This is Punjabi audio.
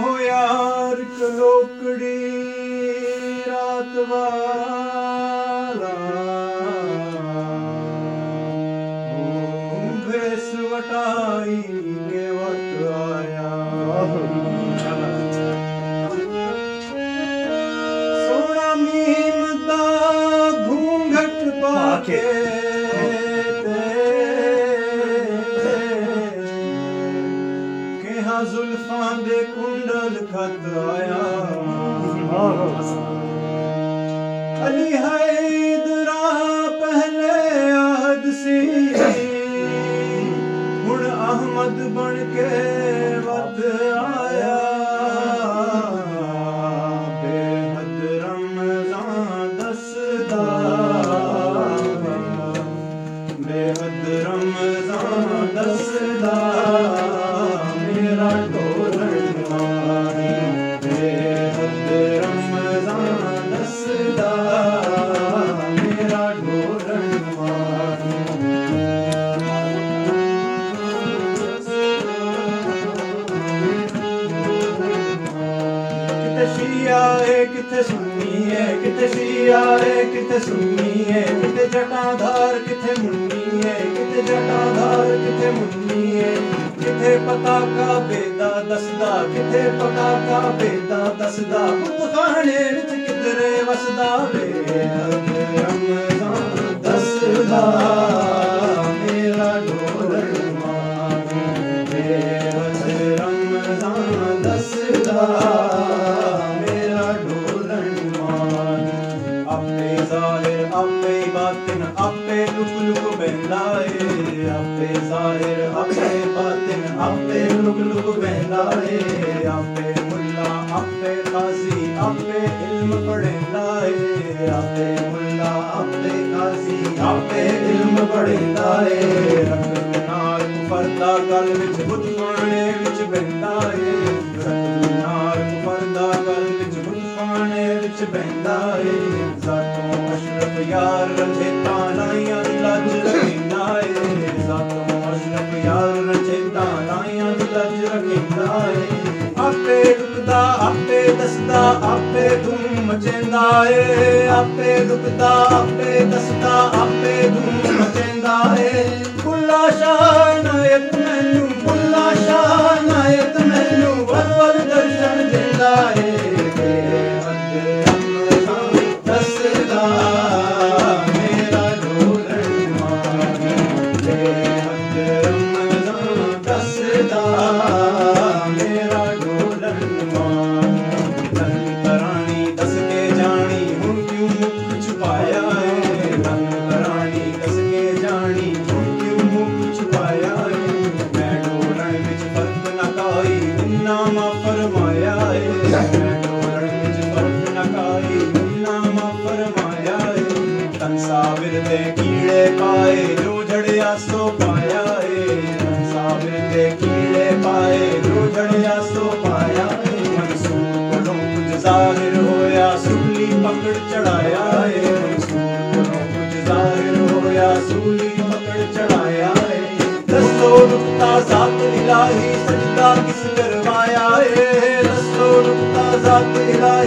ਉਹ ਯਾਰ ਕਲੋਕੜੀ ਰਾਤ ਅਲੀ ਹੈਦਰਾ ਪਹਿਲੇ ਆਹਦ ਸੀ। ਹੁਣ ਅਹਮਦ ਬਣ ਕੇ ਵਧ ਆਇਆ। ਬੇਹਦ ਰਮਜ਼ਾਨ ਦਸਦਾ। ਬੇਹਦ ਰਮਜ਼ਾਨ ਦਸਦਾ। ਸ਼ੀਆ ਏ ਕਿਤੇ ਸੁੰਨੀ ਏ ਕਿਤੇ ਸ਼ੀਆ ਏ ਕਿਤੇ ਸੁੰਨੀ ਏ ਕਿਤੇ ਜਟਾਧਾਰ ਕਿਤੇ ਮੁੰਨੀ ਏ ਕਿਤੇ ਜਟਾਧਾਰ ਕਿਤੇ ਮੁੰਨੀ ਏ ਕਿਤੇ ਪਤਾ ਕਾਬੇ ਦਾ ਦੱਸਦਾ ਕਿਤੇ ਪਤਾ ਕਾਬੇ ਦਾ ਦੱਸਦਾ ਬੁੱਤਖਾਨੇ ਵਿੱਚ ਕਿਧਰੇ ਵਸਦਾ ਵੇ ਰਮਜ਼ਾਨ ਦੱਸਦਾ ਲੁਕ ਬਹਿੰਦਾ ਏ ਆਪੇ ਜ਼ਾਹਿਰ, ਆਪੇ ਬਾਤਨ, ਆਪੇ ਲੁਕ ਲੁਕ ਬਹਿੰਦਾ ਏ ਆਪੇ ਮੁੱਲਾ, ਆਪੇ ਕਾਜ਼ੀ ਆਪੇ ਇਲਮ ਪੜ੍ਹਦਾ ਏ ਆਪੇ ਮੁੱਲਾ, ਆਪੇ ਕਾਜ਼ੀ ਆਪੇ ਇਲਮ ਪੜ੍ਹਦਾ ਏ ਰੰਗ ਨਾਲ ਕੁਫਰ ਦਾ ਗਲ ਵਿੱਚ ਬੁੱਧ ਖਾਣੇ ਵਿੱਚ ਬਹਿੰਦਾ ਏ ਰੰਗ ਨਾਲ ਕੁਫਰ ਦਾ ਗਲ ਵਿੱਚ ਬੁੱਧ ਖਾਣੇ ਵਿੱਚ ਬਹਿੰਦਾ ਏ ਜ਼ਾਤੋਂ ਅਸ਼ਰਫ ਯਾਰ ਰੰਝੇ ਤਾਨਾਈਆਂ ਦੀ ਲੱਜ ਰਖਿੰਦਾ ਏ ਜ਼ਾਤੋਂ ਅਸ਼ਰਫ ਯਾਰ ਰੰਝੇ ਤਾਨਾਈਆਂ ਦੀ ਲੱਜ ਰਖਿੰਦਾ ਏ ਆਪੇ ਰੁਕਦਾ ਆਪੇ ਦੱਸਦਾ, ਆਪੇ ਧੂਮ ਮਚੇਂਦਾ ਏ, ਆਪੇ ਰੁਕਦਾ ਪਾਇਆ ਏ। ਤਨ ਸਾਬਰ ਦੇ ਕੀੜੇ ਪਾਏ ਜੋ ਝੜਿਆ ਸੋ ਪਾਇਆ ਏ। ਮਨਸੂਰ ਕੋਲੋਂ ਕੁਝ ਜ਼ਾਹਿਰ ਹੋਇਆ ਸੁਲੀ ਪਕੜ ਚੜਾਇਆ ਏ। ਮਨਸੂਰ ਕੋਲੋਂ ਕੁਝ ਜ਼ਾਹਿਰ ਹੋਇਆ ਸੁਲੀ ਪਕੜ ਚੜਾਇਆ ਏ। ਦੱਸੋ ਨੁਕਤਾ ਜ਼ਾਤ ਇਲਾਹੀ ਸਜਦਾ ਕਿਸ ਕਰਵਾਇਆ ਏ। ਦੱਸੋ ਨੁਕਤਾ ਜ਼ਾਤ ਇਲਾਹੀ